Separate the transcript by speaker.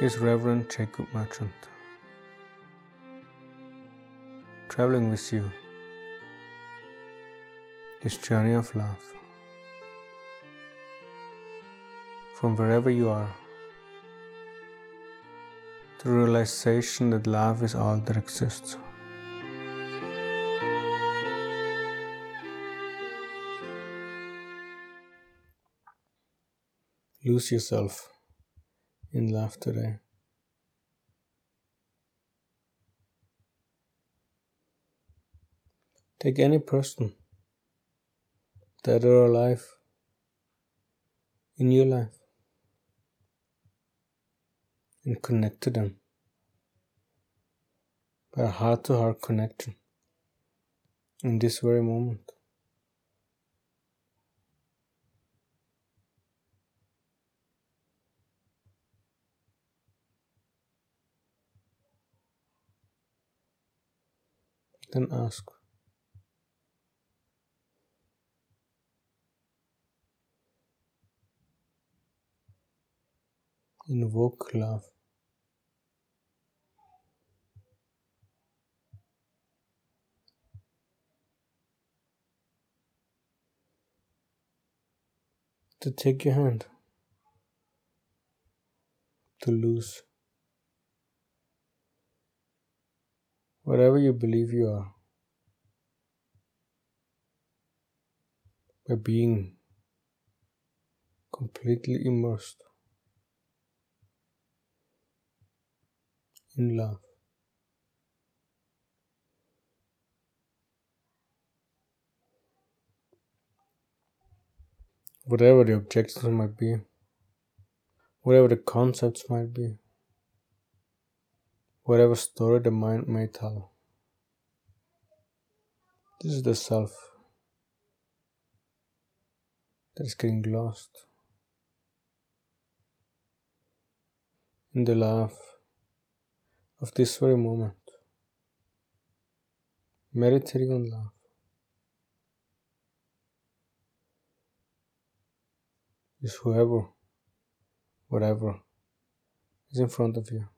Speaker 1: is Reverend Jacob Merchant, traveling with you this journey of love from wherever you are. The realization that love is all that exists. Lose yourself in love today. Take any person, dead or alive, in your life and connect to them by a heart to heart connection in this very moment. Then ask. Invoke love. To take your hand, to lose whatever you believe you are. By being. Completely immersed. In love. Whatever the objectives might be, whatever the concepts might be, whatever story the mind may tell. This is the self that is getting lost in the love of this very moment, meditating on love. Is whoever, whatever is in front of you.